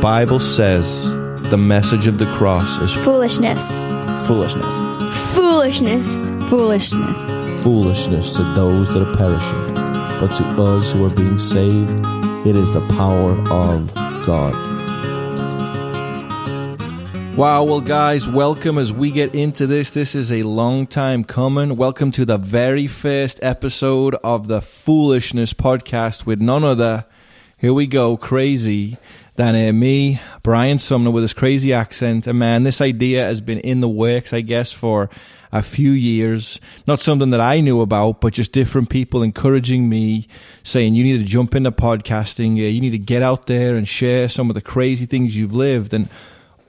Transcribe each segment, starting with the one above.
Bible says the message of the cross is Foolishness. foolishness. Foolishness. Foolishness. Foolishness to those that are perishing, but to us who are being saved, it is the power of God. Wow, well, guys, welcome as we get into this. This is a long time coming. Welcome to the very first episode of the Foolishness podcast with none other, here we go, crazy, than uh, me, Brian Sumner, with his crazy accent. And man, this idea has been in the works, I guess, for a few years. Not something that I knew about, but just different people encouraging me, saying, you need to jump into podcasting. Uh, you need to get out there and share some of the crazy things you've lived. And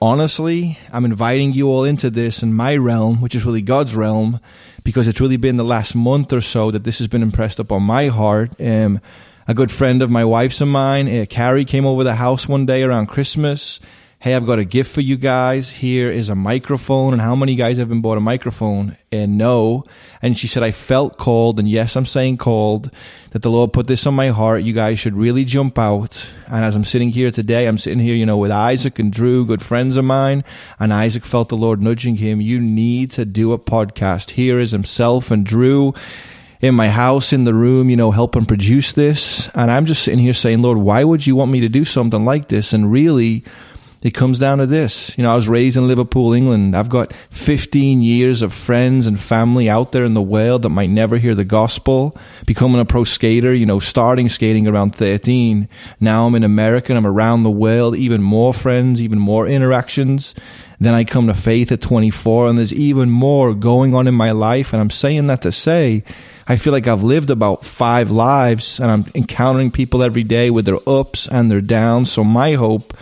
honestly, I'm inviting you all into this in my realm, which is really God's realm, because it's really been the last month or so that this has been impressed upon my heart. Um, a good friend of my wife's and mine, uh, Carrie, came over the house one day around Christmas. Hey, I've got a gift for you guys. Here is a microphone. And how many guys have been bought a microphone? And no. And she said, I felt called. And yes, I'm saying called that the Lord put this on my heart. You guys should really jump out. And as I'm sitting here today, I'm sitting here, you know, with Isaac and Drew, good friends of mine. And Isaac felt the Lord nudging him. You need to do a podcast. Here is himself and Drew in my house in the room, you know, helping produce this. And I'm just sitting here saying, Lord, why would you want me to do something like this? And really, it comes down to this. You know, I was raised in Liverpool, England. I've got 15 years of friends and family out there in the world that might never hear the gospel. Becoming a pro skater, you know, starting skating around 13. Now I'm in America and I'm around the world, even more friends, even more interactions. Then I come to faith at 24 and there's even more going on in my life. And I'm saying that to say, I feel like I've lived about five lives and I'm encountering people every day with their ups and their downs. So my hope,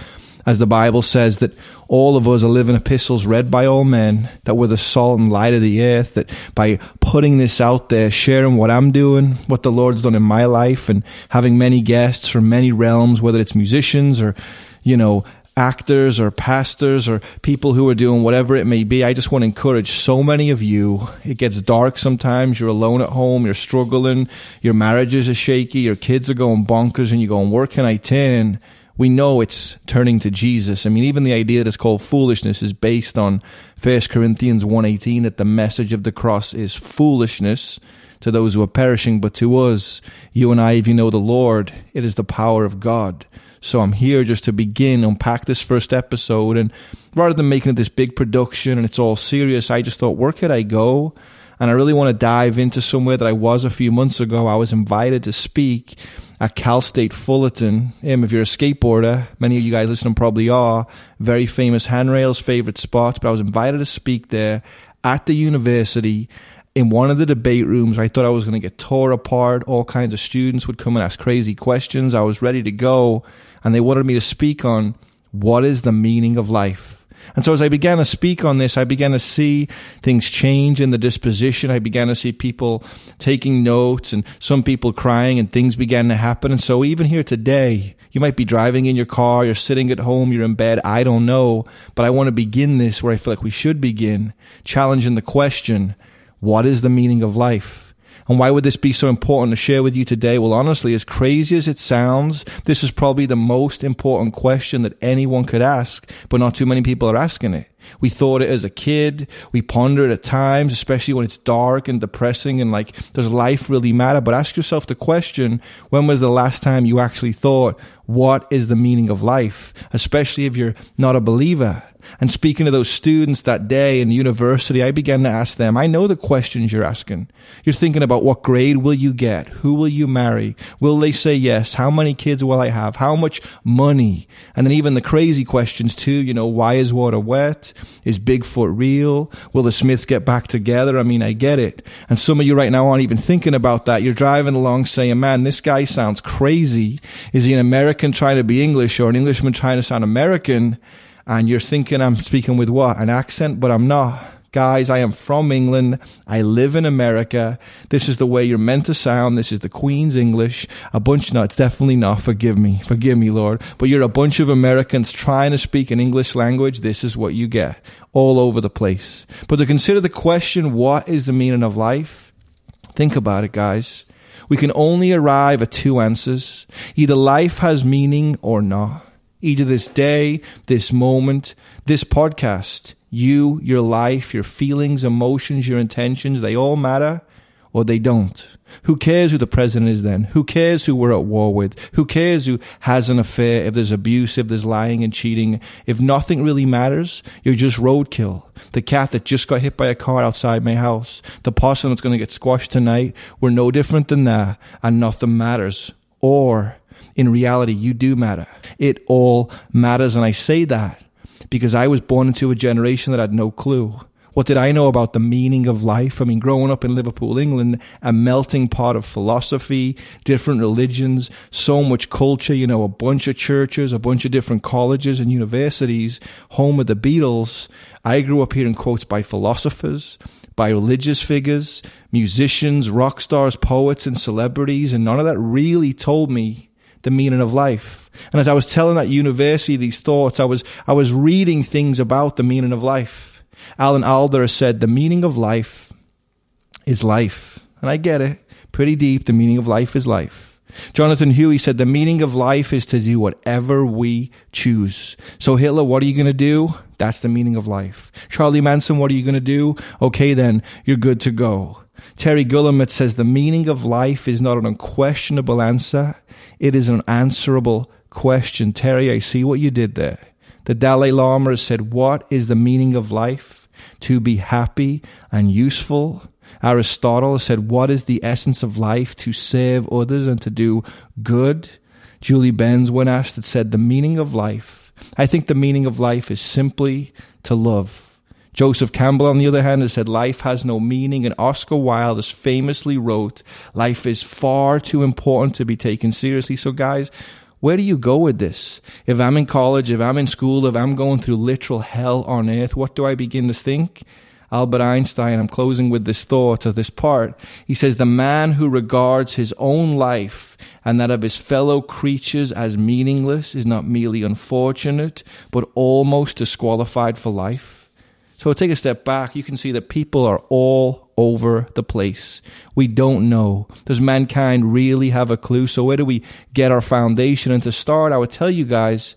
as the Bible says, that all of us are living epistles read by all men, that we're the salt and light of the earth, that by putting this out there, sharing what I'm doing, what the Lord's done in my life, and having many guests from many realms, whether it's musicians or, you know, actors or pastors or people who are doing whatever it may be. I just want to encourage so many of you. It gets dark sometimes. You're alone at home. You're struggling. Your marriages are shaky. Your kids are going bonkers and you're going, where can I turn? We know it's turning to Jesus. I mean, even the idea that's called foolishness is based on 1 Corinthians 1.18 that the message of the cross is foolishness to those who are perishing, but to us, you and I, if you know the Lord, it is the power of God. So I'm here just to begin, unpack this first episode. And rather than making it this big production and it's all serious, I just thought, where could I go? And I really want to dive into somewhere that I was a few months ago. I was invited to speak at Cal State Fullerton. If you're a skateboarder, many of you guys listening probably are. Very famous handrails, favorite spot. But I was invited to speak there at the university in one of the debate rooms. I thought I was going to get tore apart. All kinds of students would come and ask crazy questions. I was ready to go and they wanted me to speak on what is the meaning of life. And so as I began to speak on this, I began to see things change in the disposition. I began to see people taking notes and some people crying and things began to happen. And so even here today, you might be driving in your car, you're sitting at home, you're in bed, I don't know. But I want to begin this where I feel like we should begin, challenging the question, what is the meaning of life? And why would this be so important to share with you today? Well, honestly, as crazy as it sounds, this is probably the most important question that anyone could ask, but not too many people are asking it. We thought it as a kid. We ponder it at times, especially when it's dark and depressing and like, does life really matter? But ask yourself the question, when was the last time you actually thought, what is the meaning of life? Especially if you're not a believer. And speaking to those students that day in university, I began to ask them, I know the questions you're asking. You're thinking about what grade will you get? Who will you marry? Will they say yes? How many kids will I have? How much money? And then even the crazy questions too, you know, why is water wet? Is Bigfoot real? Will the Smiths get back together? I mean, I get it. And some of you right now aren't even thinking about that. You're driving along saying, man, this guy sounds crazy. Is he an American trying to be English or an Englishman trying to sound American? And you're thinking I'm speaking with what? An accent, but I'm not. Guys, I am from England. I live in America. This is the way you're meant to sound. This is the Queen's English. A bunch, no, it's definitely not. Forgive me. Forgive me, Lord. But you're a bunch of Americans trying to speak an English language. This is what you get all over the place. But to consider the question, what is the meaning of life? Think about it, guys. We can only arrive at two answers. Either life has meaning or not. Either this day, this moment, this podcast, you, your life, your feelings, emotions, your intentions, they all matter or they don't. Who cares who the president is then? Who cares who we're at war with? Who cares who has an affair, if there's abuse, if there's lying and cheating? If nothing really matters, you're just roadkill. The cat that just got hit by a car outside my house, the possum that's going to get squashed tonight, we're no different than that, and nothing matters. Or, in reality, you do matter. It all matters, and I say that because I was born into a generation that had no clue. What did I know about the meaning of life? I mean, growing up in Liverpool, England, a melting pot of philosophy, different religions, so much culture, you know, a bunch of churches, a bunch of different colleges and universities, home of the Beatles. I grew up hearing quotes by philosophers, by religious figures, musicians, rock stars, poets, and celebrities, and none of that really told me the meaning of life. And as I was telling that university these thoughts, I was, I was reading things about the meaning of life. Alan Alda said, The meaning of life is life. And I get it. Pretty deep. The meaning of life is life. Jonathan Huey said, The meaning of life is to do whatever we choose. So, Hitler, what are you going to do? That's the meaning of life. Charlie Manson, what are you going to do? Okay, then, you're good to go. Terry Guillemette says, The meaning of life is not an unquestionable answer, it is an answerable question. Terry, I see what you did there. The Dalai Lama has said, What is the meaning of life? To be happy and useful. Aristotle said, What is the essence of life? To serve others and to do good. Julie Benz, when asked, said, The meaning of life. I think the meaning of life is simply to love. Joseph Campbell, on the other hand, has said life has no meaning, and Oscar Wilde has famously wrote, Life is far too important to be taken seriously. So, guys, where do you go with this? If I'm in college, if I'm in school, if I'm going through literal hell on earth, what do I begin to think? Albert Einstein, I'm closing with this thought of this part. He says, The man who regards his own life and that of his fellow creatures as meaningless is not merely unfortunate, but almost disqualified for life. So take a step back. You can see that people are all over the place. We don't know. Does mankind really have a clue? So, where do we get our foundation? And to start, I would tell you guys,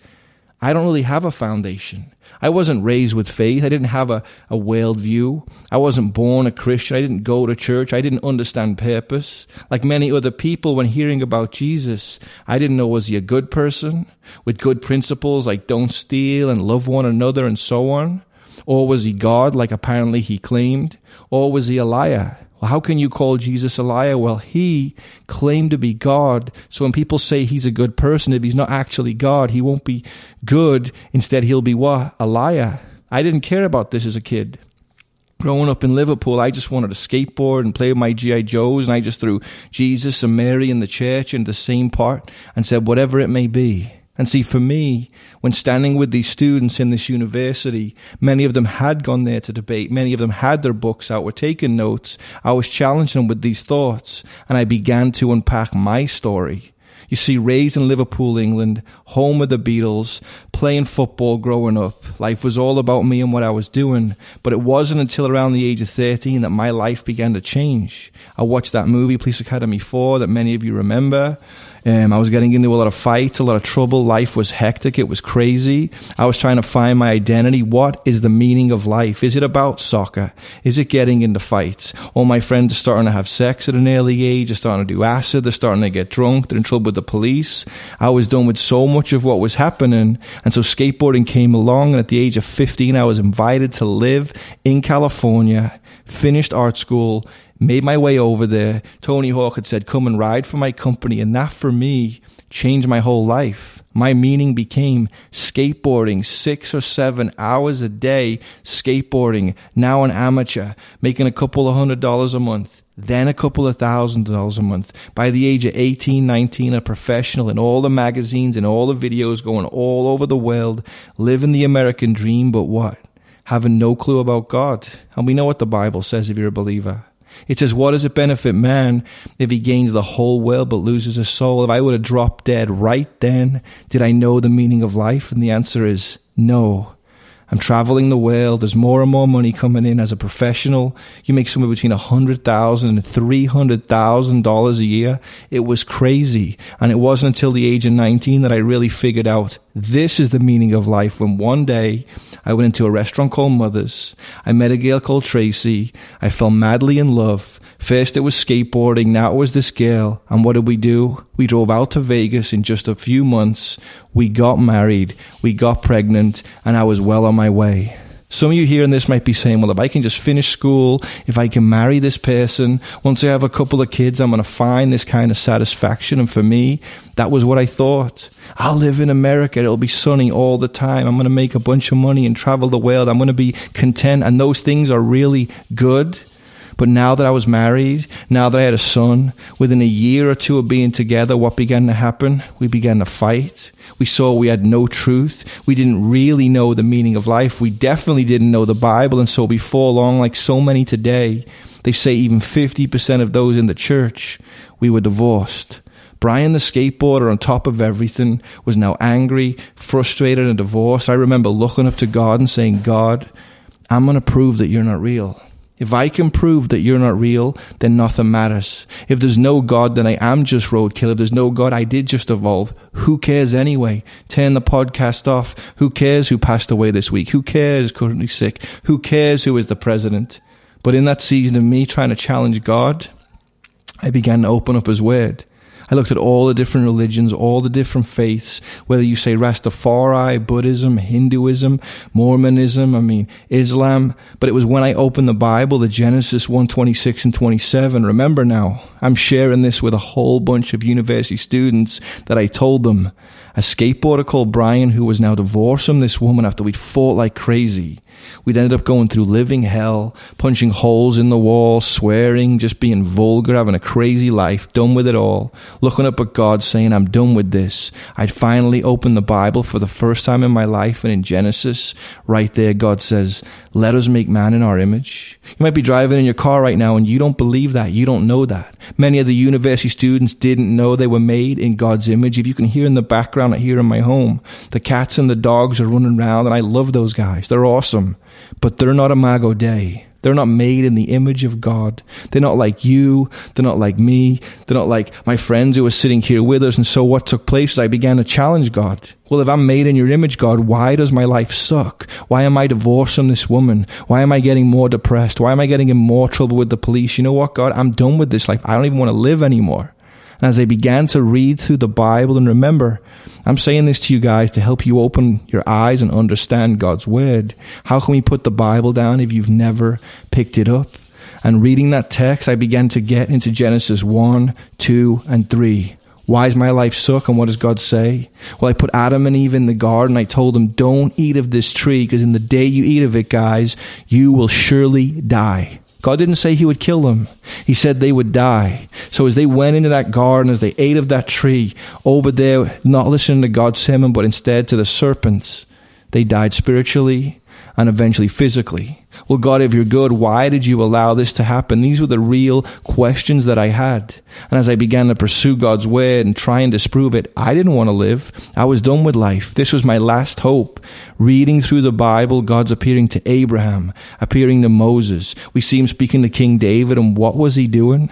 I don't really have a foundation. I wasn't raised with faith. I didn't have a, a worldview. I wasn't born a Christian. I didn't go to church. I didn't understand purpose. Like many other people, when hearing about Jesus, I didn't know was he a good person with good principles like don't steal and love one another and so on? Or was he God, like apparently he claimed? Or was he a liar? Well, how can you call Jesus a liar? Well, he claimed to be God. So when people say he's a good person, if he's not actually God, he won't be good. Instead, he'll be what? A liar. I didn't care about this as a kid. Growing up in Liverpool, I just wanted to skateboard and play with my G.I. Joes, and I just threw Jesus and Mary in the church into the same part and said, whatever it may be. And see, for me, when standing with these students in this university, many of them had gone there to debate. Many of them had their books out, were taking notes. I was challenging them with these thoughts, and I began to unpack my story. You see, raised in Liverpool, England, home of the Beatles, playing football growing up. Life was all about me and what I was doing. But it wasn't until around the age of 13 that my life began to change. I watched that movie, Police Academy 4, that many of you remember. Um, I was getting into a lot of fights, a lot of trouble. Life was hectic. It was crazy. I was trying to find my identity. What is the meaning of life? Is it about soccer? Is it getting into fights? All my friends are starting to have sex at an early age. They're starting to do acid. They're starting to get drunk. They're in trouble with the police. I was done with so much of what was happening. And so skateboarding came along. And at the age of 15, I was invited to live in California, finished art school, made my way over there. Tony Hawk had said, Come and ride for my company. And that for me changed my whole life. My meaning became skateboarding six or seven hours a day, skateboarding, now an amateur, making a couple of hundred dollars a month, then a couple of thousand dollars a month. By the age of 18, 19, a professional in all the magazines and all the videos going all over the world, living the American dream, but what? Having no clue about God. And we know what the Bible says if you're a believer. It says, What does it benefit man if he gains the whole world but loses his soul? If I would have dropped dead right then, did I know the meaning of life? And the answer is no. I'm traveling the world. There's more and more money coming in as a professional. You make somewhere between $100,000 and $300,000 a year. It was crazy. And it wasn't until the age of 19 that I really figured out this is the meaning of life when one day I went into a restaurant called Mother's. I met a girl called Tracy. I fell madly in love. First it was skateboarding, now it was this girl. And what did we do? We drove out to Vegas in just a few months. We got married, we got pregnant, and I was well on my way. Some of you hearing this might be saying, well, if I can just finish school, if I can marry this person, once I have a couple of kids, I'm going to find this kind of satisfaction. And for me, that was what I thought. I'll live in America. It'll be sunny all the time. I'm going to make a bunch of money and travel the world. I'm going to be content. And those things are really good. But now that I was married, now that I had a son, within a year or two of being together, what began to happen? We began to fight. We saw we had no truth. We didn't really know the meaning of life. We definitely didn't know the Bible. And so before long, like so many today, they say even 50% of those in the church, we were divorced. Brian, the skateboarder, on top of everything, was now angry, frustrated, and divorced. I remember looking up to God and saying, God, I'm going to prove that you're not real. If I can prove that you're not real, then nothing matters. If there's no God, then I am just roadkill. If there's no God, I did just evolve. Who cares anyway? Turn the podcast off. Who cares who passed away this week? Who cares currently sick? Who cares who is the president? But in that season of me trying to challenge God, I began to open up His Word. I looked at all the different religions, all the different faiths, whether you say Rastafari, Buddhism, Hinduism, Mormonism, I mean, Islam. But it was when I opened the Bible, the Genesis 1 26 and 27. Remember now, I'm sharing this with a whole bunch of university students that I told them. A skateboarder called Brian, who was now divorced from this woman after we'd fought like crazy. We'd ended up going through living hell, punching holes in the wall, swearing, just being vulgar, having a crazy life, done with it all, looking up at God saying, I'm done with this. I'd finally opened the Bible for the first time in my life, and in Genesis, right there, God says, Let us make man in our image. You might be driving in your car right now and you don't believe that. You don't know that. Many of the university students didn't know they were made in God's image. If you can hear in the background, I hear in my home, the cats and the dogs are running around, and I love those guys. They're awesome but they're not Imago Dei. They're not made in the image of God. They're not like you. They're not like me. They're not like my friends who are sitting here with us. And so what took place is I began to challenge God. Well, if I'm made in your image, God, why does my life suck? Why am I divorced from this woman? Why am I getting more depressed? Why am I getting in more trouble with the police? You know what, God? I'm done with this life. I don't even want to live anymore. As I began to read through the Bible and remember, I'm saying this to you guys to help you open your eyes and understand God's Word. How can we put the Bible down if you've never picked it up? And reading that text, I began to get into Genesis 1, 2, and 3. Why is my life suck and what does God say? Well, I put Adam and Eve in the garden. I told them, don't eat of this tree because in the day you eat of it, guys, you will surely die. God didn't say he would kill them. He said they would die. So as they went into that garden, as they ate of that tree, over there, not listening to God's sermon, but instead to the serpents, they died spiritually and eventually physically. Well, God, if you're good, why did you allow this to happen? These were the real questions that I had. And as I began to pursue God's word and try and disprove it, I didn't want to live. I was done with life. This was my last hope. Reading through the Bible, God's appearing to Abraham, appearing to Moses. We see him speaking to King David, and what was he doing?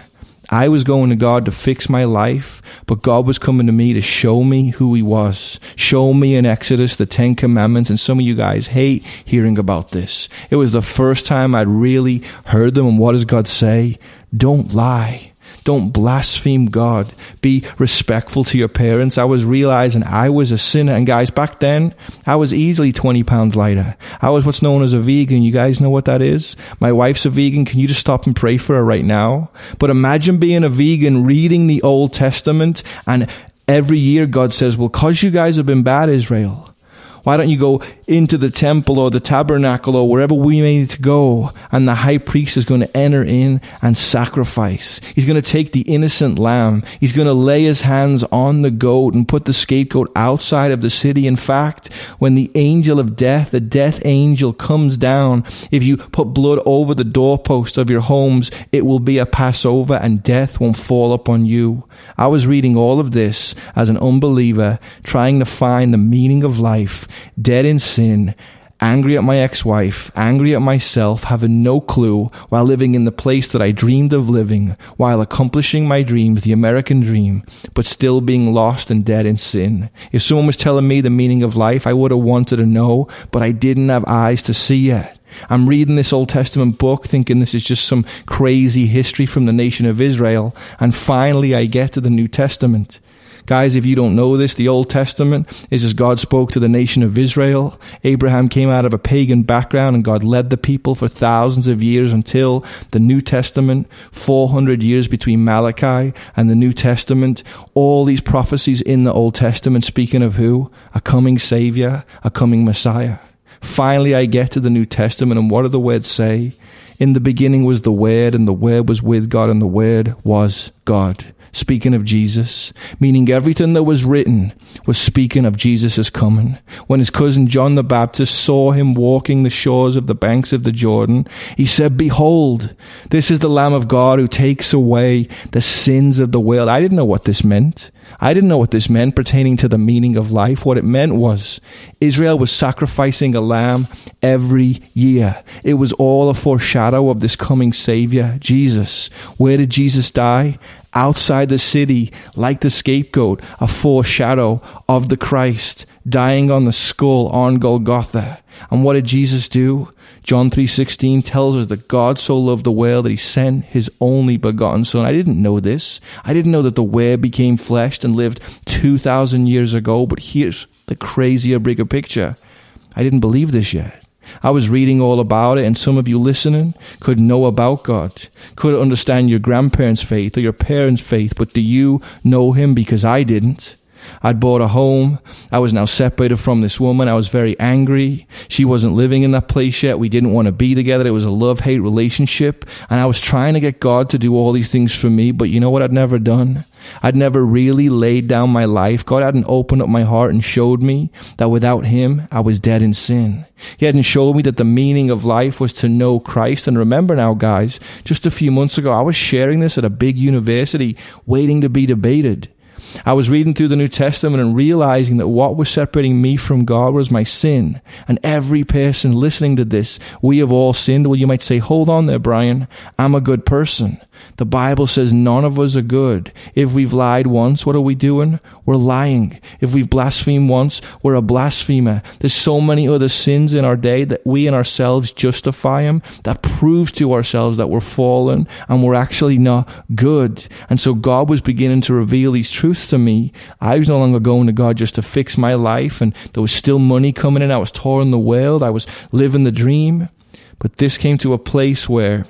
I was going to God to fix my life, but God was coming to me to show me who He was. Show me in Exodus the Ten Commandments, and some of you guys hate hearing about this. It was the first time I'd really heard them, and what does God say? Don't lie. Don't blaspheme God. Be respectful to your parents. I was realizing I was a sinner. And guys, back then, I was easily 20 pounds lighter. I was what's known as a vegan. You guys know what that is? My wife's a vegan. Can you just stop and pray for her right now? But imagine being a vegan, reading the Old Testament, and every year God says, well, cause you guys have been bad, Israel. Why don't you go into the temple or the tabernacle or wherever we may need to go? And the high priest is going to enter in and sacrifice. He's going to take the innocent lamb. He's going to lay his hands on the goat and put the scapegoat outside of the city. In fact, when the angel of death, the death angel comes down, if you put blood over the doorpost of your homes, it will be a Passover and death won't fall upon you. I was reading all of this as an unbeliever, trying to find the meaning of life dead in sin, angry at my ex wife, angry at myself, having no clue, while living in the place that I dreamed of living, while accomplishing my dreams, the American dream, but still being lost and dead in sin. If someone was telling me the meaning of life, I would have wanted to know, but I didn't have eyes to see yet. I'm reading this Old Testament book thinking this is just some crazy history from the nation of Israel, and finally I get to the New Testament. Guys, if you don't know this, the Old Testament is as God spoke to the nation of Israel. Abraham came out of a pagan background and God led the people for thousands of years until the New Testament, 400 years between Malachi and the New Testament. All these prophecies in the Old Testament speaking of who? A coming Savior, a coming Messiah. Finally, I get to the New Testament, and what do the words say? In the beginning was the Word, and the Word was with God, and the Word was God speaking of Jesus, meaning everything that was written was speaking of Jesus' coming. When his cousin John the Baptist saw him walking the shores of the banks of the Jordan, he said, Behold, this is the Lamb of God who takes away the sins of the world. I didn't know what this meant. I didn't know what this meant pertaining to the meaning of life. What it meant was Israel was sacrificing a lamb every year. It was all a foreshadow of this coming Savior, Jesus. Where did Jesus die? Outside the city like the scapegoat, a foreshadow of the Christ dying on the skull on Golgotha. And what did Jesus do? John 3:16 tells us that God so loved the world that he sent his only begotten son. I didn't know this. I didn't know that the word became flesh and lived 2000 years ago, but here's the crazier bigger picture. I didn't believe this yet. I was reading all about it, and some of you listening could know about God, could understand your grandparents' faith or your parents' faith, but do you know Him? Because I didn't. I'd bought a home. I was now separated from this woman. I was very angry. She wasn't living in that place yet. We didn't want to be together. It was a love hate relationship. And I was trying to get God to do all these things for me, but you know what I'd never done? I'd never really laid down my life. God hadn't opened up my heart and showed me that without Him, I was dead in sin. He hadn't showed me that the meaning of life was to know Christ. And remember now, guys, just a few months ago, I was sharing this at a big university, waiting to be debated. I was reading through the New Testament and realizing that what was separating me from God was my sin. And every person listening to this, we have all sinned. Well, you might say, hold on there, Brian. I'm a good person. The Bible says none of us are good. If we've lied once, what are we doing? We're lying. If we've blasphemed once, we're a blasphemer. There's so many other sins in our day that we in ourselves justify them. That proves to ourselves that we're fallen and we're actually not good. And so God was beginning to reveal these truths to me. I was no longer going to God just to fix my life and there was still money coming in. I was touring the world. I was living the dream. But this came to a place where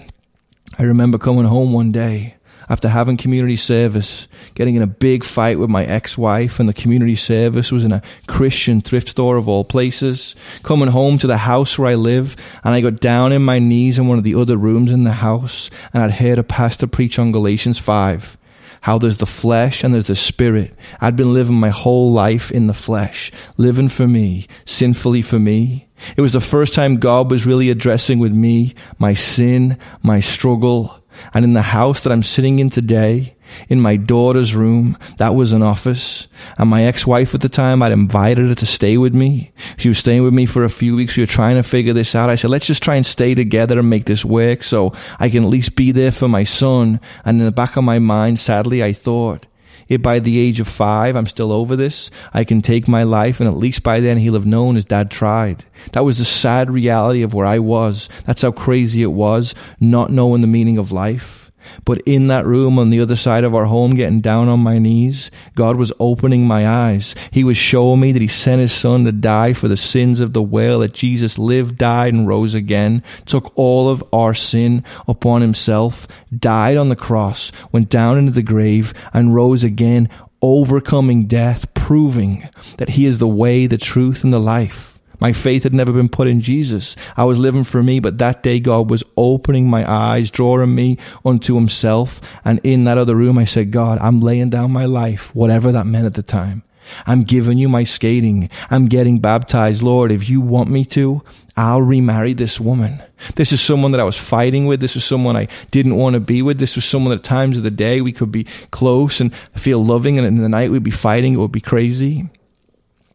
I remember coming home one day after having community service, getting in a big fight with my ex wife, and the community service was in a Christian thrift store of all places. Coming home to the house where I live, and I got down in my knees in one of the other rooms in the house, and I'd heard a pastor preach on Galatians 5 how there's the flesh and there's the spirit. I'd been living my whole life in the flesh, living for me, sinfully for me. It was the first time God was really addressing with me my sin, my struggle. And in the house that I'm sitting in today, in my daughter's room, that was an office. And my ex-wife at the time, I'd invited her to stay with me. She was staying with me for a few weeks. We were trying to figure this out. I said, let's just try and stay together and make this work so I can at least be there for my son. And in the back of my mind, sadly, I thought, if by the age of five I'm still over this, I can take my life and at least by then he'll have known his dad tried. That was the sad reality of where I was. That's how crazy it was, not knowing the meaning of life. But in that room on the other side of our home, getting down on my knees, God was opening my eyes. He was showing me that He sent His Son to die for the sins of the world, that Jesus lived, died, and rose again, took all of our sin upon Himself, died on the cross, went down into the grave, and rose again, overcoming death, proving that He is the way, the truth, and the life. My faith had never been put in Jesus. I was living for me, but that day God was opening my eyes, drawing me unto Himself. And in that other room, I said, God, I'm laying down my life, whatever that meant at the time. I'm giving you my skating. I'm getting baptized. Lord, if you want me to, I'll remarry this woman. This is someone that I was fighting with. This is someone I didn't want to be with. This was someone at times of the day we could be close and feel loving, and in the night we'd be fighting. It would be crazy.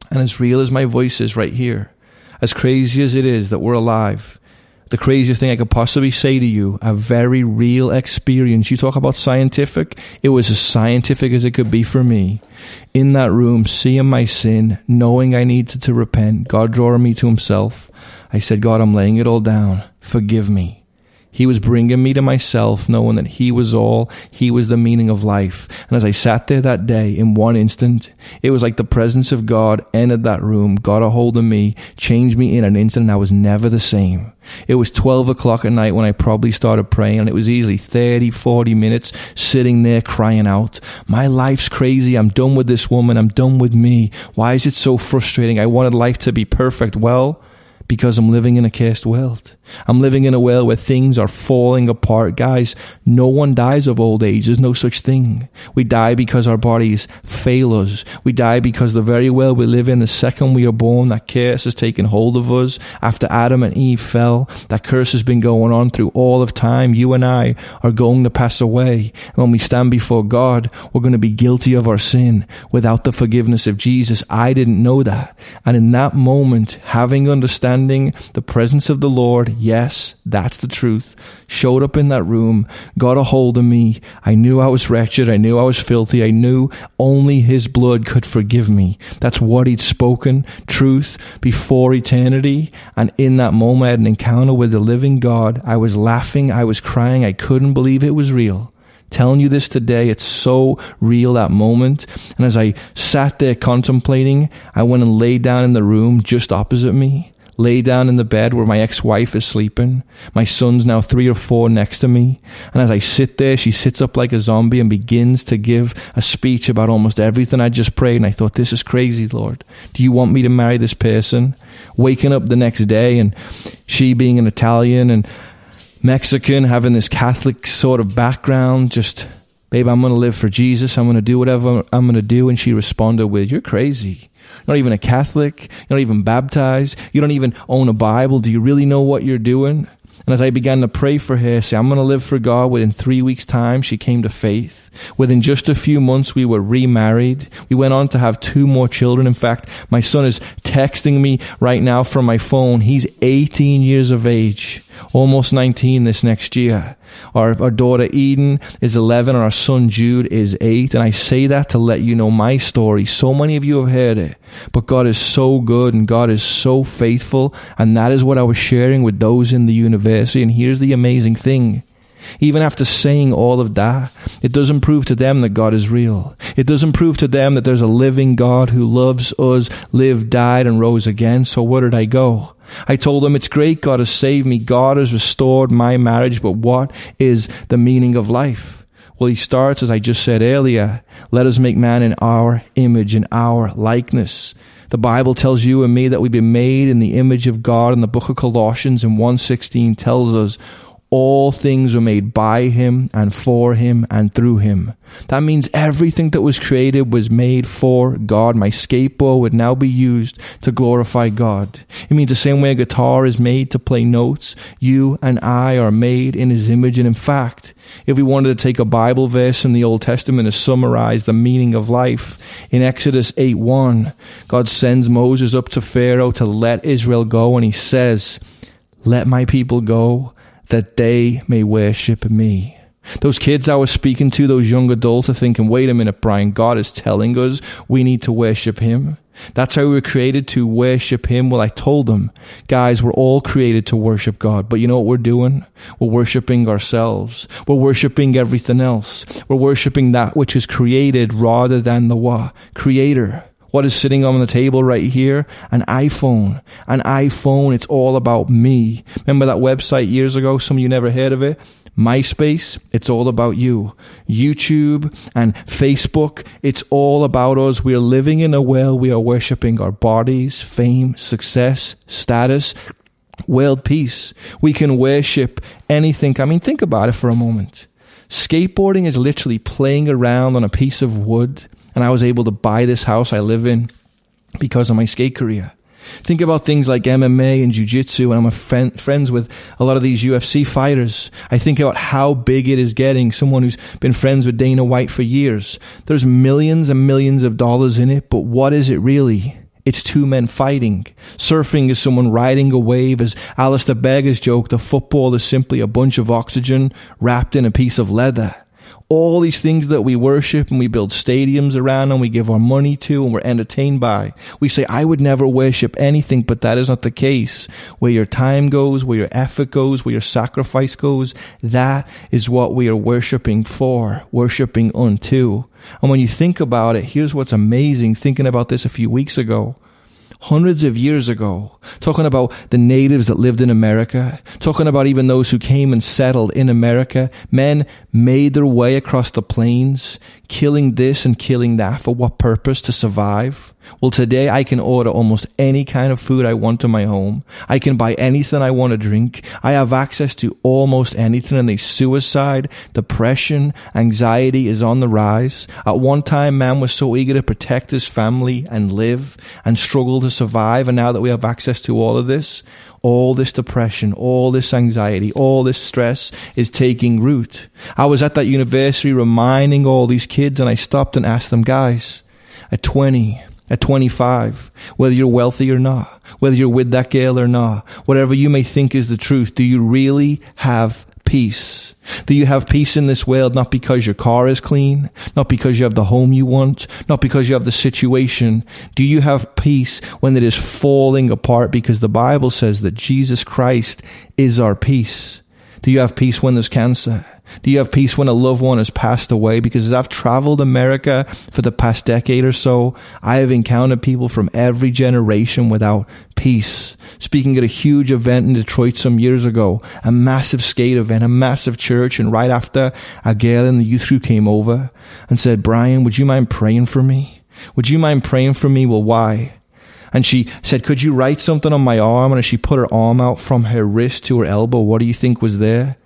And as real as my voice is right here, as crazy as it is that we're alive, the craziest thing I could possibly say to you, a very real experience. You talk about scientific, it was as scientific as it could be for me. In that room, seeing my sin, knowing I needed to repent, God drawing me to Himself, I said, God, I'm laying it all down. Forgive me. He was bringing me to myself, knowing that He was all, He was the meaning of life. And as I sat there that day, in one instant, it was like the presence of God entered that room, got a hold of me, changed me in an instant, and I was never the same. It was 12 o'clock at night when I probably started praying, and it was easily 30, 40 minutes sitting there crying out, My life's crazy. I'm done with this woman. I'm done with me. Why is it so frustrating? I wanted life to be perfect. Well, because I'm living in a cursed world. I'm living in a world where things are falling apart. Guys, no one dies of old age. There's no such thing. We die because our bodies fail us. We die because the very world we live in, the second we are born, that curse has taken hold of us. After Adam and Eve fell, that curse has been going on through all of time. You and I are going to pass away. And when we stand before God, we're going to be guilty of our sin without the forgiveness of Jesus. I didn't know that. And in that moment, having understanding the presence of the Lord, yes, that's the truth, showed up in that room, got a hold of me. I knew I was wretched. I knew I was filthy. I knew only His blood could forgive me. That's what He'd spoken, truth, before eternity. And in that moment, I had an encounter with the living God. I was laughing. I was crying. I couldn't believe it was real telling you this today. It's so real that moment. And as I sat there contemplating, I went and lay down in the room just opposite me lay down in the bed where my ex-wife is sleeping. My son's now three or four next to me. And as I sit there, she sits up like a zombie and begins to give a speech about almost everything I just prayed. And I thought, this is crazy, Lord. Do you want me to marry this person? Waking up the next day and she being an Italian and Mexican, having this Catholic sort of background, just, babe, I'm going to live for Jesus. I'm going to do whatever I'm going to do. And she responded with, you're crazy. You're not even a Catholic. You're not even baptized. You don't even own a Bible. Do you really know what you're doing? And as I began to pray for her, say, I'm going to live for God, within three weeks' time, she came to faith. Within just a few months, we were remarried. We went on to have two more children. In fact, my son is texting me right now from my phone. He's 18 years of age, almost 19 this next year. Our, our daughter Eden is 11 and our son Jude is 8. And I say that to let you know my story. So many of you have heard it, but God is so good and God is so faithful. And that is what I was sharing with those in the university. And here's the amazing thing. Even after saying all of that, it doesn't prove to them that God is real. It doesn't prove to them that there's a living God who loves us, lived, died, and rose again. So where did I go? I told them, It's great, God has saved me, God has restored my marriage, but what is the meaning of life? Well, he starts, as I just said earlier, let us make man in our image, in our likeness. The Bible tells you and me that we've been made in the image of God, and the book of Colossians in 116 tells us all things were made by him and for him and through him. That means everything that was created was made for God. My skateboard would now be used to glorify God. It means the same way a guitar is made to play notes, you and I are made in his image. And in fact, if we wanted to take a Bible verse from the Old Testament to summarize the meaning of life, in Exodus 8 1, God sends Moses up to Pharaoh to let Israel go, and he says, Let my people go that they may worship me. Those kids I was speaking to, those young adults, are thinking, wait a minute, Brian, God is telling us we need to worship Him. That's how we were created to worship Him. Well, I told them, guys, we're all created to worship God. But you know what we're doing? We're worshiping ourselves. We're worshiping everything else. We're worshiping that which is created rather than the? Creator. What is sitting on the table right here? An iPhone. An iPhone. It's all about me. Remember that website years ago? Some of you never heard of it. MySpace, it's all about you. YouTube and Facebook, it's all about us. We are living in a world we are worshiping our bodies, fame, success, status, world peace. We can worship anything. I mean, think about it for a moment. Skateboarding is literally playing around on a piece of wood and I was able to buy this house I live in because of my skate career. Think about things like MMA and jiu-jitsu, and I'm friend, friends with a lot of these UFC fighters. I think about how big it is getting. Someone who's been friends with Dana White for years. There's millions and millions of dollars in it, but what is it really? it's two men fighting. Surfing is someone riding a wave. As Alistair Begg's joke, the football is simply a bunch of oxygen wrapped in a piece of leather all these things that we worship and we build stadiums around and we give our money to and we're entertained by. We say, I would never worship anything, but that is not the case. Where your time goes, where your effort goes, where your sacrifice goes, that is what we are worshiping for, worshiping unto. And when you think about it, here's what's amazing thinking about this a few weeks ago hundreds of years ago, talking about the natives that lived in America, talking about even those who came and settled in America. Men made their way across the plains, killing this and killing that for what purpose? To survive. Well, today I can order almost any kind of food I want to my home. I can buy anything I want to drink. I have access to almost anything and the suicide, depression, anxiety is on the rise. At one time, man was so eager to protect his family and live and struggle to survive. And now that we have access to all of this, all this depression, all this anxiety, all this stress is taking root. I was at that university reminding all these kids and I stopped and asked them, guys, at 20, at 25, whether you're wealthy or not, whether you're with that girl or not, whatever you may think is the truth, do you really have peace? Do you have peace in this world not because your car is clean, not because you have the home you want, not because you have the situation? Do you have peace when it is falling apart because the Bible says that Jesus Christ is our peace? Do you have peace when there's cancer? Do you have peace when a loved one has passed away? Because as I've traveled America for the past decade or so, I have encountered people from every generation without peace. Speaking at a huge event in Detroit some years ago, a massive skate event, a massive church, and right after, a girl in the youth group came over and said, Brian, would you mind praying for me? Would you mind praying for me? Well, why? And she said, Could you write something on my arm? And as she put her arm out from her wrist to her elbow, what do you think was there?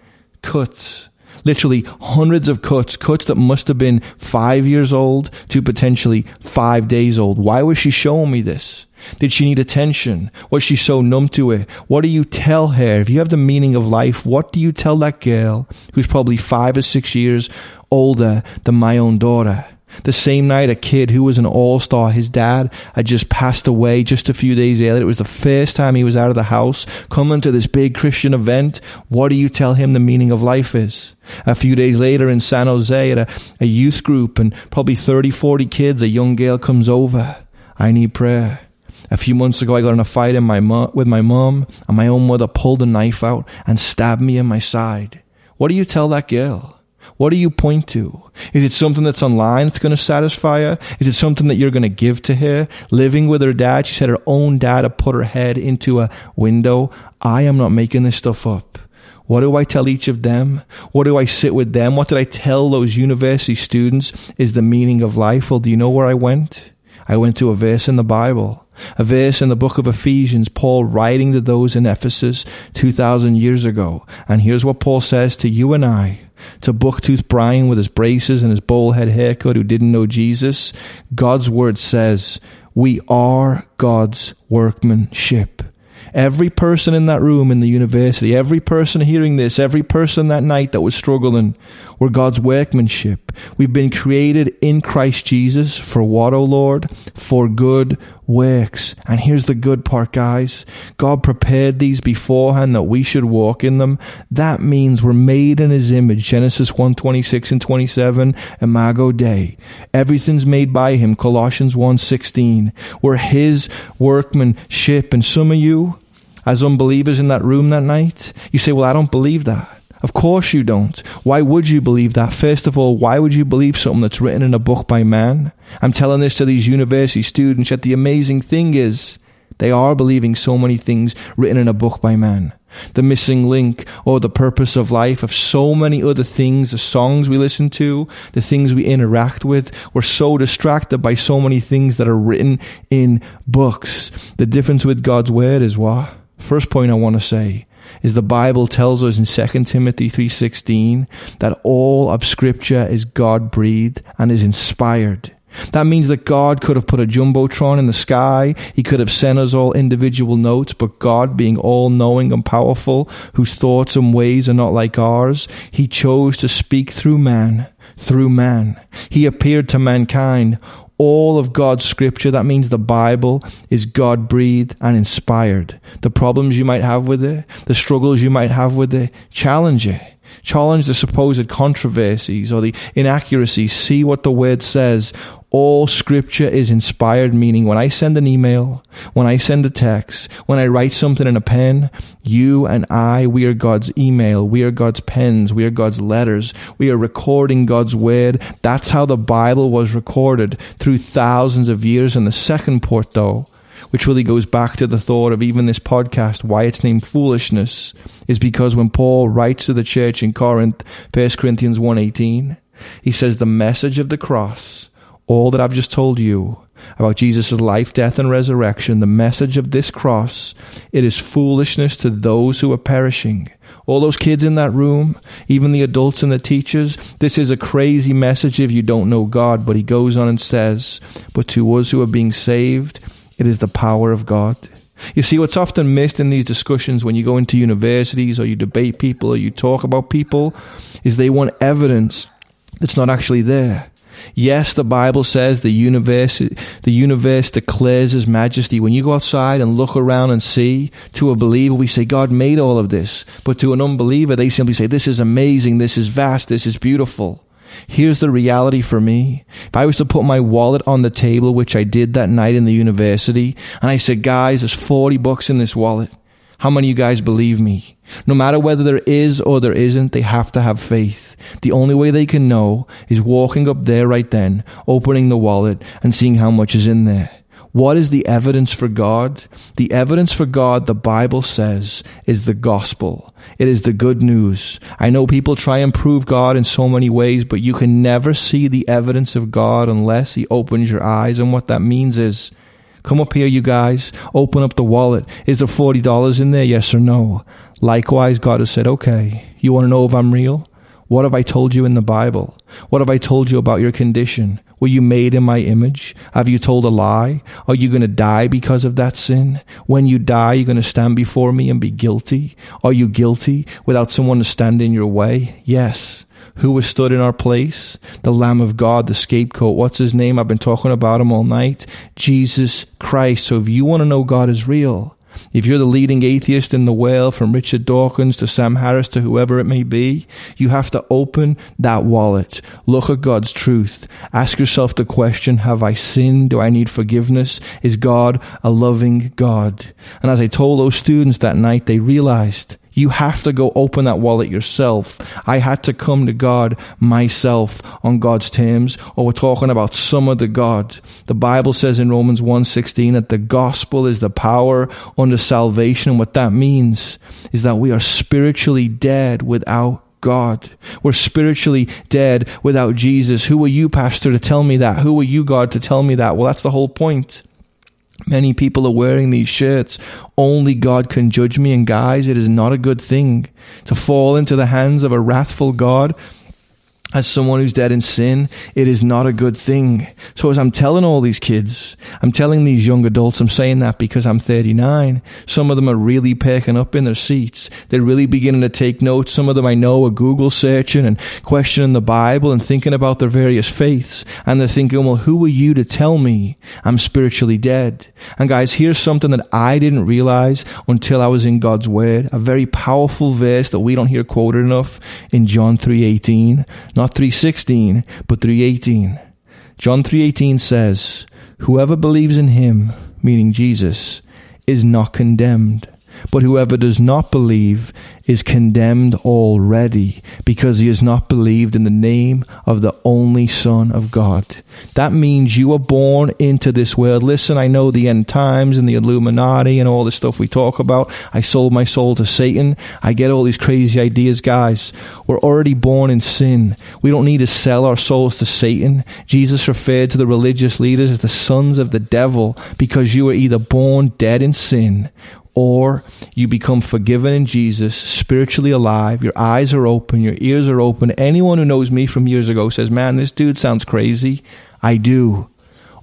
Cuts literally hundreds of cuts, cuts that must have been five years old to potentially five days old. Why was she showing me this? Did she need attention? Was she so numb to it? What do you tell her? If you have the meaning of life, what do you tell that girl who's probably five or six years older than my own daughter? The same night, a kid who was an all star, his dad had just passed away just a few days earlier. It was the first time he was out of the house, coming to this big Christian event. What do you tell him the meaning of life is? A few days later in San Jose at a, a youth group and probably 30, 40 kids, a young girl comes over. I need prayer. A few months ago, I got in a fight in my mo- with my mom, and my own mother pulled a knife out and stabbed me in my side. What do you tell that girl? What do you point to? Is it something that's online that's going to satisfy her? Is it something that you're going to give to her? Living with her dad, she said her own dad had put her head into a window. I am not making this stuff up. What do I tell each of them? What do I sit with them? What did I tell those university students is the meaning of life? Well, do you know where I went? I went to a verse in the Bible. A verse in the book of Ephesians, Paul writing to those in Ephesus 2,000 years ago. And here's what Paul says to you and I to Booktooth Brian with his braces and his bowl head haircut who didn't know Jesus, God's word says, we are God's workmanship. Every person in that room in the university, every person hearing this, every person that night that was struggling, were God's workmanship. We've been created in Christ Jesus for what, O oh Lord? For good works. And here's the good part, guys. God prepared these beforehand that we should walk in them. That means we're made in his image. Genesis 1 26 and 27, Imago Dei. Everything's made by him. Colossians 1 16. We're his workmanship. And some of you, as unbelievers in that room that night, you say, Well, I don't believe that. Of course you don't. Why would you believe that? First of all, why would you believe something that's written in a book by man? I'm telling this to these university students, yet the amazing thing is they are believing so many things written in a book by man. The missing link or the purpose of life of so many other things, the songs we listen to, the things we interact with. We're so distracted by so many things that are written in books. The difference with God's word is what? First point I want to say is the Bible tells us in 2 Timothy 3:16 that all of scripture is God breathed and is inspired. That means that God could have put a jumbotron in the sky. He could have sent us all individual notes, but God, being all knowing and powerful, whose thoughts and ways are not like ours, He chose to speak through man, through man. He appeared to mankind all of God's scripture. That means the Bible is God breathed and inspired. The problems you might have with it, the struggles you might have with it, challenge it. Challenge the supposed controversies or the inaccuracies. See what the word says all scripture is inspired, meaning when I send an email, when I send a text, when I write something in a pen, you and I, we are God's email, we are God's pens, we are God's letters, we are recording God's word. That's how the Bible was recorded through thousands of years. And the second part, though, which really goes back to the thought of even this podcast, why it's named foolishness, is because when Paul writes to the church in Corinth, 1 Corinthians 1.18, he says the message of the cross all that I've just told you about Jesus' life, death, and resurrection, the message of this cross, it is foolishness to those who are perishing. All those kids in that room, even the adults and the teachers, this is a crazy message if you don't know God. But he goes on and says, But to us who are being saved, it is the power of God. You see, what's often missed in these discussions when you go into universities or you debate people or you talk about people is they want evidence that's not actually there. Yes, the Bible says the universe, the universe declares His majesty. When you go outside and look around and see, to a believer, we say God made all of this. But to an unbeliever, they simply say, this is amazing, this is vast, this is beautiful. Here's the reality for me. If I was to put my wallet on the table, which I did that night in the university, and I said, guys, there's 40 bucks in this wallet. How many of you guys believe me? No matter whether there is or there isn't, they have to have faith. The only way they can know is walking up there right then, opening the wallet, and seeing how much is in there. What is the evidence for God? The evidence for God, the Bible says, is the gospel. It is the good news. I know people try and prove God in so many ways, but you can never see the evidence of God unless He opens your eyes. And what that means is Come up here, you guys. Open up the wallet. Is there $40 in there? Yes or no? Likewise, God has said, okay, you want to know if I'm real? What have I told you in the Bible? What have I told you about your condition? Were you made in my image? Have you told a lie? Are you going to die because of that sin? When you die, you're going to stand before me and be guilty? Are you guilty without someone to stand in your way? Yes who was stood in our place? The Lamb of God, the scapegoat. What's his name? I've been talking about him all night. Jesus Christ. So if you want to know God is real, if you're the leading atheist in the world, from Richard Dawkins to Sam Harris to whoever it may be, you have to open that wallet. Look at God's truth. Ask yourself the question, have I sinned? Do I need forgiveness? Is God a loving God? And as I told those students that night, they realized you have to go open that wallet yourself. I had to come to God myself on God's terms, or we're talking about some other God. The Bible says in Romans 1.16 that the gospel is the power unto salvation. And what that means is that we are spiritually dead without God. We're spiritually dead without Jesus. Who are you, Pastor, to tell me that? Who are you, God, to tell me that? Well, that's the whole point. Many people are wearing these shirts. Only God can judge me. And guys, it is not a good thing to fall into the hands of a wrathful God as someone who's dead in sin, it is not a good thing. So as I'm telling all these kids, I'm telling these young adults, I'm saying that because I'm 39. Some of them are really perking up in their seats. They're really beginning to take notes. Some of them I know are Google searching and questioning the Bible and thinking about their various faiths. And they're thinking, well, who are you to tell me I'm spiritually dead? And guys, here's something that I didn't realize until I was in God's Word. A very powerful verse that we don't hear quoted enough in John 3.18 not 3:16, but 3:18. John 3:18 says, "Whoever believes in him, meaning Jesus, is not condemned, but whoever does not believe is condemned already because he has not believed in the name of the only Son of God. That means you are born into this world. Listen, I know the end times and the Illuminati and all this stuff we talk about. I sold my soul to Satan. I get all these crazy ideas, guys. We're already born in sin. We don't need to sell our souls to Satan. Jesus referred to the religious leaders as the sons of the devil because you were either born dead in sin or you become forgiven in Jesus, spiritually alive, your eyes are open, your ears are open. Anyone who knows me from years ago says, Man, this dude sounds crazy. I do.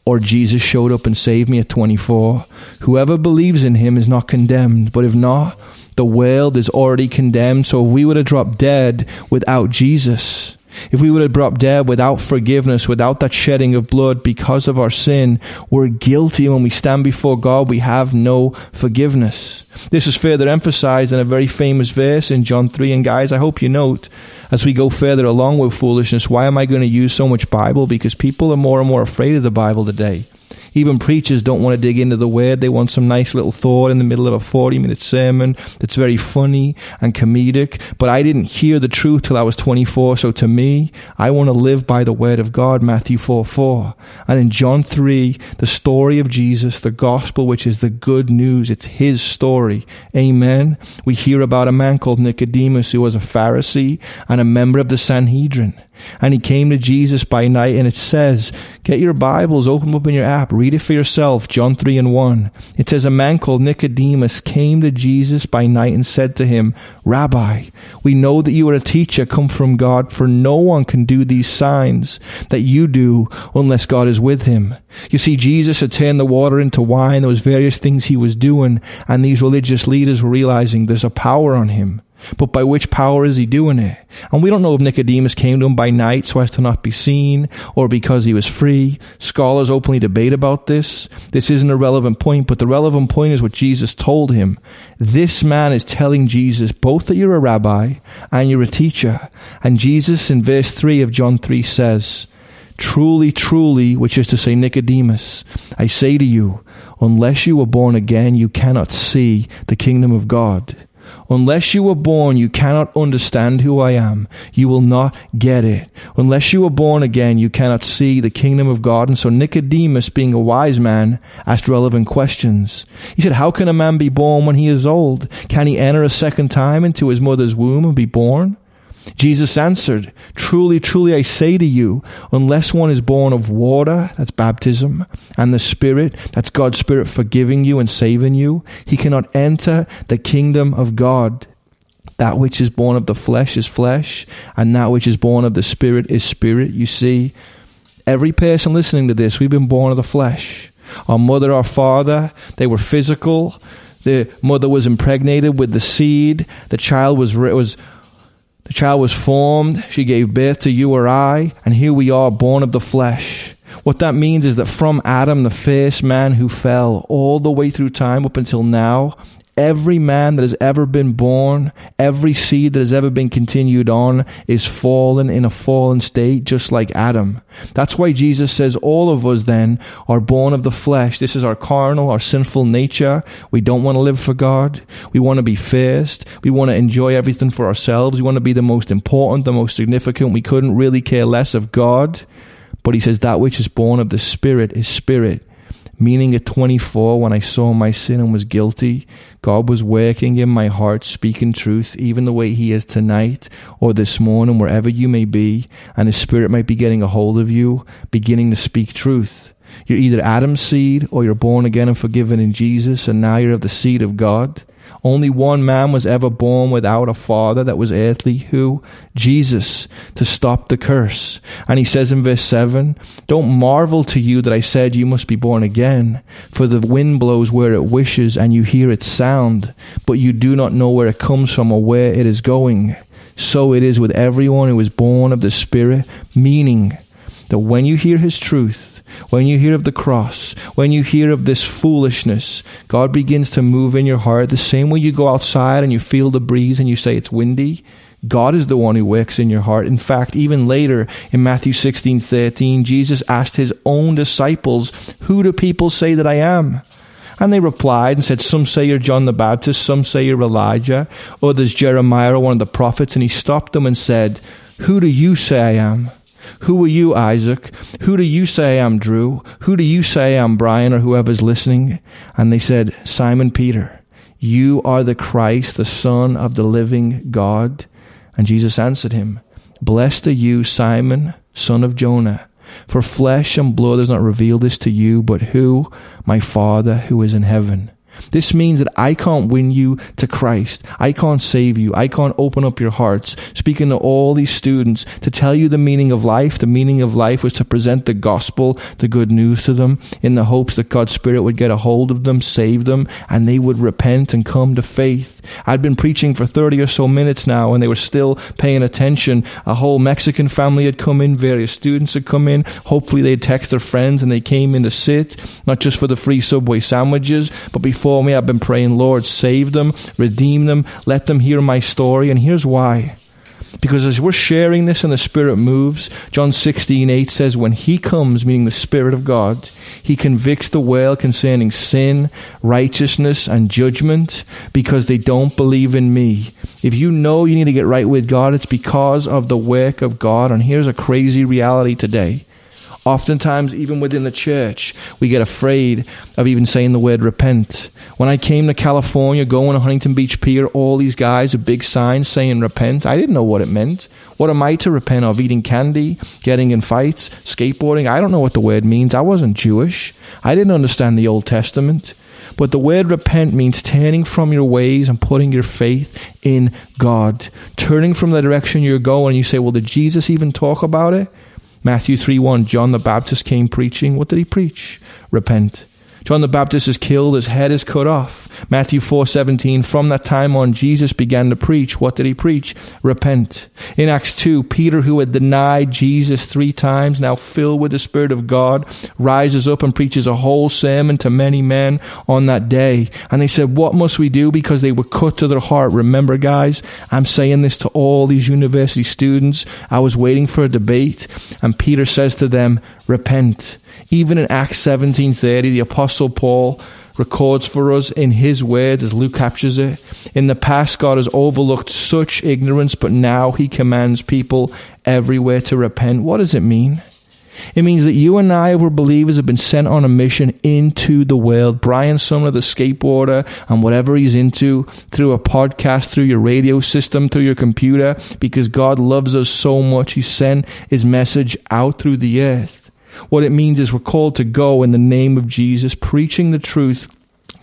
Or Jesus showed up and saved me at 24. Whoever believes in him is not condemned, but if not, the world is already condemned. So if we were to drop dead without Jesus, If we would have dropped dead without forgiveness, without that shedding of blood because of our sin, we're guilty. When we stand before God, we have no forgiveness. This is further emphasized in a very famous verse in John 3. And guys, I hope you note as we go further along with foolishness, why am I going to use so much Bible? Because people are more and more afraid of the Bible today. Even preachers don't want to dig into the word. They want some nice little thought in the middle of a 40 minute sermon that's very funny and comedic. But I didn't hear the truth till I was 24. So to me, I want to live by the word of God, Matthew 4 4. And in John 3, the story of Jesus, the gospel, which is the good news, it's his story. Amen. We hear about a man called Nicodemus who was a Pharisee and a member of the Sanhedrin. And he came to Jesus by night, and it says, Get your Bibles, open up in your app, read it for yourself. John 3 and 1. It says, A man called Nicodemus came to Jesus by night and said to him, Rabbi, we know that you are a teacher come from God, for no one can do these signs that you do unless God is with him. You see, Jesus had turned the water into wine. There was various things he was doing, and these religious leaders were realizing there's a power on him. But by which power is he doing it? And we don't know if Nicodemus came to him by night so as to not be seen or because he was free. Scholars openly debate about this. This isn't a relevant point, but the relevant point is what Jesus told him. This man is telling Jesus both that you're a rabbi and you're a teacher. And Jesus in verse 3 of John 3 says, Truly, truly, which is to say, Nicodemus, I say to you, unless you are born again, you cannot see the kingdom of God. Unless you were born, you cannot understand who I am. You will not get it. Unless you were born again, you cannot see the kingdom of God. And so Nicodemus, being a wise man, asked relevant questions. He said, How can a man be born when he is old? Can he enter a second time into his mother's womb and be born? Jesus answered, Truly, truly, I say to you, unless one is born of water, that's baptism, and the Spirit, that's God's Spirit forgiving you and saving you, he cannot enter the kingdom of God. That which is born of the flesh is flesh, and that which is born of the Spirit is spirit. You see, every person listening to this, we've been born of the flesh. Our mother, our father, they were physical. The mother was impregnated with the seed. The child was was the child was formed, she gave birth to you or I, and here we are, born of the flesh. What that means is that from Adam, the first man who fell, all the way through time up until now, Every man that has ever been born, every seed that has ever been continued on, is fallen in a fallen state, just like Adam. That's why Jesus says all of us then are born of the flesh. This is our carnal, our sinful nature. We don't want to live for God. We want to be first. We want to enjoy everything for ourselves. We want to be the most important, the most significant. We couldn't really care less of God. But he says that which is born of the Spirit is Spirit. Meaning at 24, when I saw my sin and was guilty, God was working in my heart, speaking truth, even the way He is tonight or this morning, wherever you may be, and His Spirit might be getting a hold of you, beginning to speak truth. You're either Adam's seed or you're born again and forgiven in Jesus, and now you're of the seed of God. Only one man was ever born without a father that was earthly. Who? Jesus, to stop the curse. And he says in verse 7 Don't marvel to you that I said you must be born again, for the wind blows where it wishes, and you hear its sound, but you do not know where it comes from or where it is going. So it is with everyone who is born of the Spirit, meaning that when you hear his truth, when you hear of the cross, when you hear of this foolishness, God begins to move in your heart the same way you go outside and you feel the breeze and you say it's windy. God is the one who works in your heart. In fact, even later in Matthew 16 13, Jesus asked his own disciples, Who do people say that I am? And they replied and said, Some say you're John the Baptist, some say you're Elijah, others Jeremiah or one of the prophets. And he stopped them and said, Who do you say I am? Who are you, Isaac? Who do you say I'm Drew? Who do you say I'm Brian or whoever's listening? And they said, Simon Peter, you are the Christ, the Son of the living God. And Jesus answered him, Blessed are you, Simon, son of Jonah. For flesh and blood has not revealed this to you, but who? My Father who is in heaven. This means that I can't win you to Christ. I can't save you. I can't open up your hearts. Speaking to all these students to tell you the meaning of life. The meaning of life was to present the gospel, the good news to them in the hopes that God's Spirit would get a hold of them, save them, and they would repent and come to faith. I'd been preaching for 30 or so minutes now and they were still paying attention. A whole Mexican family had come in, various students had come in. Hopefully they'd text their friends and they came in to sit, not just for the free Subway sandwiches, but before me I've been praying, Lord, save them, redeem them, let them hear my story. And here's why. Because as we're sharing this and the Spirit moves, John 16, 8 says, When He comes, meaning the Spirit of God, He convicts the world concerning sin, righteousness, and judgment because they don't believe in me. If you know you need to get right with God, it's because of the work of God. And here's a crazy reality today Oftentimes, even within the church, we get afraid of even saying the word repent. When I came to California, going to Huntington Beach Pier, all these guys with big signs saying repent. I didn't know what it meant. What am I to repent of? Eating candy, getting in fights, skateboarding? I don't know what the word means. I wasn't Jewish. I didn't understand the Old Testament. But the word repent means turning from your ways and putting your faith in God. Turning from the direction you're going. You say, well, did Jesus even talk about it? Matthew 3 1, John the Baptist came preaching. What did he preach? Repent. John the Baptist is killed, his head is cut off. Matthew 4:17 From that time on Jesus began to preach. What did he preach? Repent. In Acts 2, Peter who had denied Jesus 3 times, now filled with the spirit of God, rises up and preaches a whole sermon to many men on that day. And they said, "What must we do?" because they were cut to their heart. Remember guys, I'm saying this to all these university students. I was waiting for a debate and Peter says to them, "Repent." Even in Acts 17:30, the apostle Paul records for us in his words as Luke captures it. In the past, God has overlooked such ignorance, but now he commands people everywhere to repent. What does it mean? It means that you and I, over believers, have been sent on a mission into the world. Brian Sumner, the skateboarder, and whatever he's into, through a podcast, through your radio system, through your computer, because God loves us so much, he sent his message out through the earth. What it means is we're called to go in the name of Jesus, preaching the truth,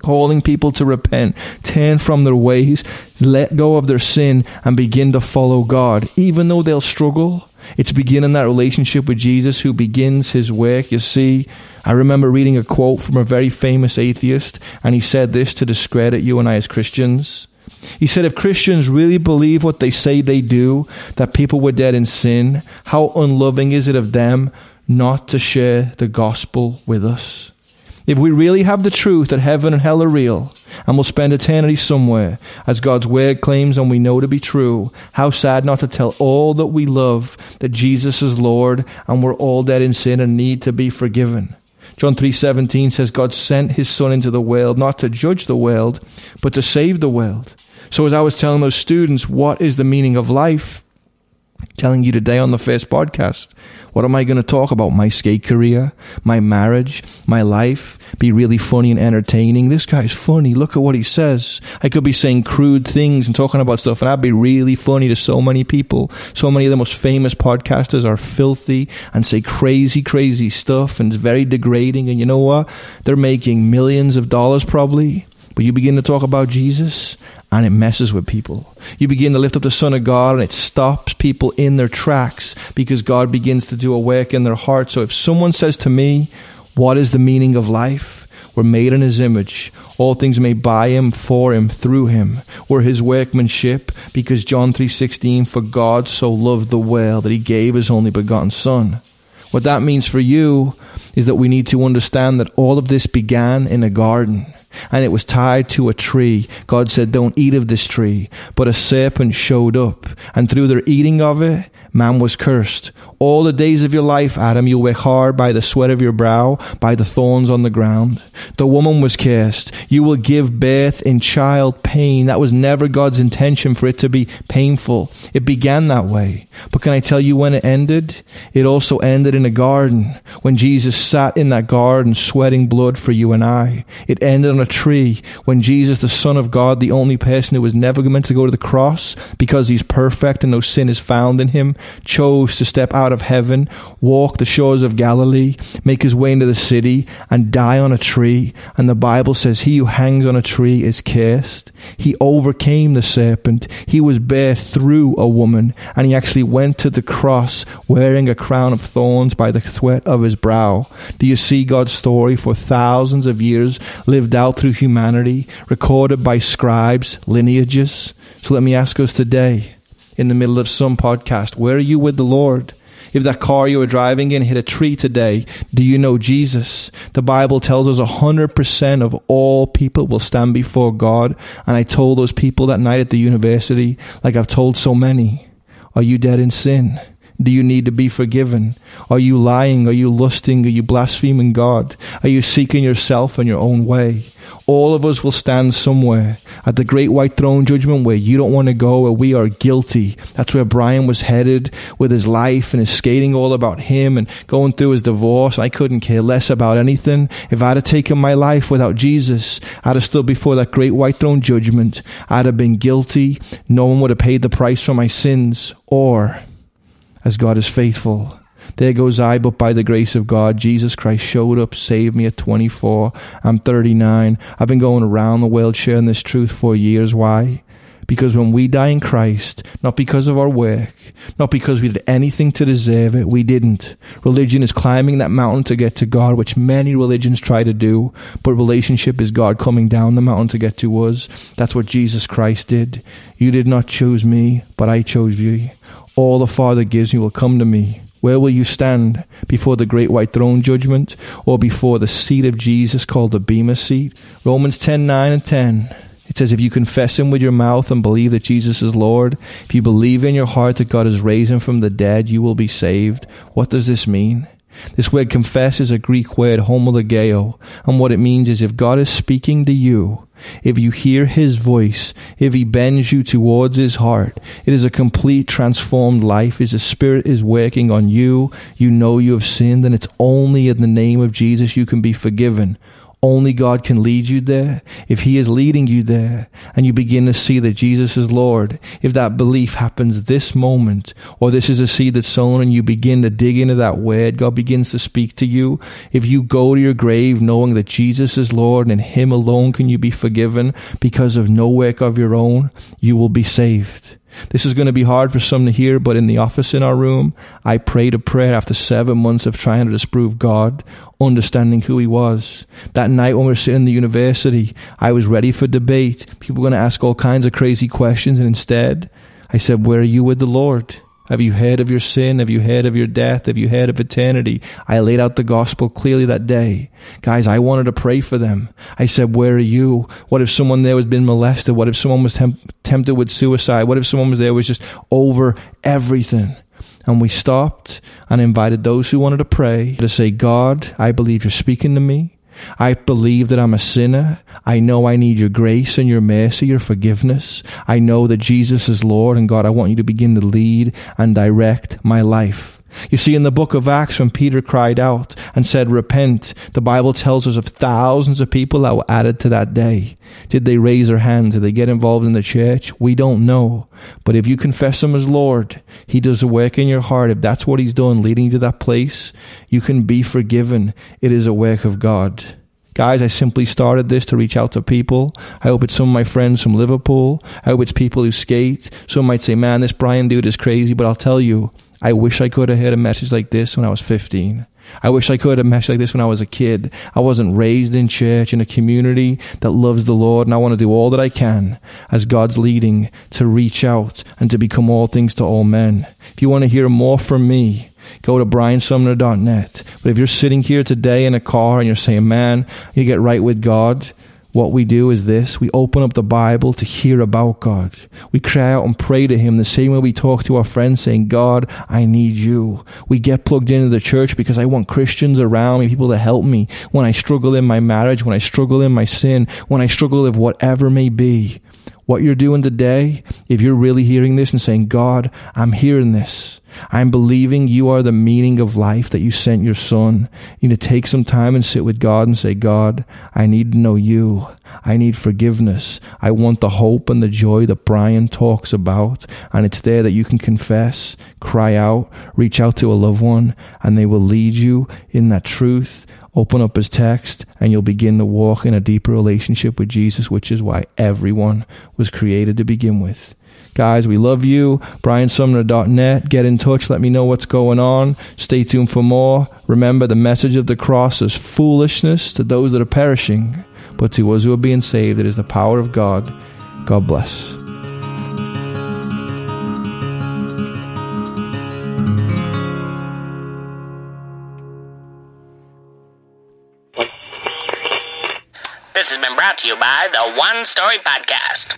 calling people to repent, turn from their ways, let go of their sin, and begin to follow God. Even though they'll struggle, it's beginning that relationship with Jesus who begins his work. You see, I remember reading a quote from a very famous atheist, and he said this to discredit you and I as Christians. He said, if Christians really believe what they say they do, that people were dead in sin, how unloving is it of them not to share the gospel with us. If we really have the truth that heaven and hell are real, and will spend eternity somewhere, as God's word claims and we know to be true, how sad not to tell all that we love that Jesus is Lord and we're all dead in sin and need to be forgiven. John 3:17 says God sent his son into the world not to judge the world, but to save the world. So as I was telling those students, what is the meaning of life? Telling you today on the first podcast, what am I going to talk about? My skate career, my marriage, my life, be really funny and entertaining. This guy's funny. Look at what he says. I could be saying crude things and talking about stuff, and I'd be really funny to so many people. So many of the most famous podcasters are filthy and say crazy, crazy stuff, and it's very degrading. And you know what? They're making millions of dollars probably. But you begin to talk about Jesus, and it messes with people. You begin to lift up the Son of God and it stops people in their tracks because God begins to do a work in their heart. So if someone says to me, What is the meaning of life? We're made in His image. All things made by Him, for Him, through Him. We're His workmanship because John 3.16, For God so loved the world that He gave His only begotten Son. What that means for you is that we need to understand that all of this began in a garden and it was tied to a tree. God said, Don't eat of this tree. But a serpent showed up, and through their eating of it, man was cursed. All the days of your life, Adam, you'll work hard by the sweat of your brow, by the thorns on the ground. The woman was cursed. You will give birth in child pain. That was never God's intention for it to be painful. It began that way. But can I tell you when it ended? It also ended in a garden when Jesus sat in that garden sweating blood for you and I. It ended on a a tree when Jesus, the Son of God, the only person who was never meant to go to the cross because he's perfect and no sin is found in him, chose to step out of heaven, walk the shores of Galilee, make his way into the city, and die on a tree. And the Bible says, He who hangs on a tree is cursed. He overcame the serpent. He was bare through a woman, and he actually went to the cross wearing a crown of thorns by the sweat of his brow. Do you see God's story for thousands of years lived out through humanity, recorded by scribes, lineages? So let me ask us today, in the middle of some podcast, where are you with the Lord? If that car you were driving in hit a tree today, do you know Jesus? The Bible tells us 100% of all people will stand before God. And I told those people that night at the university, like I've told so many, are you dead in sin? Do you need to be forgiven? Are you lying? Are you lusting? Are you blaspheming God? Are you seeking yourself in your own way? All of us will stand somewhere at the great white throne judgment where you don't want to go, where we are guilty. That's where Brian was headed with his life and his skating all about him and going through his divorce. I couldn't care less about anything. If I'd have taken my life without Jesus, I'd have stood before that great white throne judgment. I'd have been guilty. No one would have paid the price for my sins. Or, as God is faithful. There goes I, but by the grace of God, Jesus Christ showed up, saved me at 24. I'm 39. I've been going around the world sharing this truth for years. Why? Because when we die in Christ, not because of our work, not because we did anything to deserve it, we didn't. Religion is climbing that mountain to get to God, which many religions try to do, but relationship is God coming down the mountain to get to us. That's what Jesus Christ did. You did not choose me, but I chose you. All the Father gives me will come to me. Where will you stand? Before the great white throne judgment or before the seat of Jesus called the Bema seat? Romans 10 9 and 10. It says, if you confess him with your mouth and believe that Jesus is Lord, if you believe in your heart that God has raised him from the dead, you will be saved. What does this mean? This word confess is a Greek word, homologeo, and what it means is if God is speaking to you, if you hear his voice, if he bends you towards his heart, it is a complete transformed life. The Spirit is working on you, you know you have sinned, and it's only in the name of Jesus you can be forgiven. Only God can lead you there. If He is leading you there and you begin to see that Jesus is Lord, if that belief happens this moment, or this is a seed that's sown and you begin to dig into that word, God begins to speak to you. If you go to your grave knowing that Jesus is Lord and Him alone can you be forgiven because of no work of your own, you will be saved. This is going to be hard for some to hear, but in the office in our room, I prayed a prayer after seven months of trying to disprove God, understanding who He was. That night when we were sitting in the university, I was ready for debate. People were going to ask all kinds of crazy questions, and instead, I said, Where are you with the Lord? Have you heard of your sin? Have you heard of your death? Have you heard of eternity? I laid out the gospel clearly that day. Guys, I wanted to pray for them. I said, where are you? What if someone there was been molested? What if someone was temp- tempted with suicide? What if someone was there was just over everything? And we stopped and invited those who wanted to pray to say, God, I believe you're speaking to me. I believe that I'm a sinner. I know I need your grace and your mercy, your forgiveness. I know that Jesus is Lord, and God, I want you to begin to lead and direct my life. You see, in the book of Acts, when Peter cried out and said, Repent, the Bible tells us of thousands of people that were added to that day. Did they raise their hands? Did they get involved in the church? We don't know. But if you confess Him as Lord, He does a work in your heart. If that's what He's done, leading you to that place, you can be forgiven. It is a work of God. Guys, I simply started this to reach out to people. I hope it's some of my friends from Liverpool. I hope it's people who skate. Some might say, man, this Brian dude is crazy, but I'll tell you, I wish I could have had a message like this when I was 15. I wish I could have a message like this when I was a kid. I wasn't raised in church in a community that loves the Lord, and I want to do all that I can as God's leading to reach out and to become all things to all men. If you want to hear more from me, go to briansumner.net. But if you're sitting here today in a car and you're saying, man, you get right with God, what we do is this we open up the Bible to hear about God. We cry out and pray to Him the same way we talk to our friends saying, God, I need you. We get plugged into the church because I want Christians around me, people to help me when I struggle in my marriage, when I struggle in my sin, when I struggle with whatever may be. What you're doing today, if you're really hearing this and saying, God, I'm hearing this. I'm believing you are the meaning of life, that you sent your son. You need to take some time and sit with God and say, God, I need to know you. I need forgiveness. I want the hope and the joy that Brian talks about. And it's there that you can confess, cry out, reach out to a loved one, and they will lead you in that truth open up his text and you'll begin to walk in a deeper relationship with Jesus, which is why everyone was created to begin with. Guys, we love you. BrianSumner.net. Get in touch. Let me know what's going on. Stay tuned for more. Remember, the message of the cross is foolishness to those that are perishing, but to us who are being saved, it is the power of God. God bless. Brought to you by the One Story Podcast.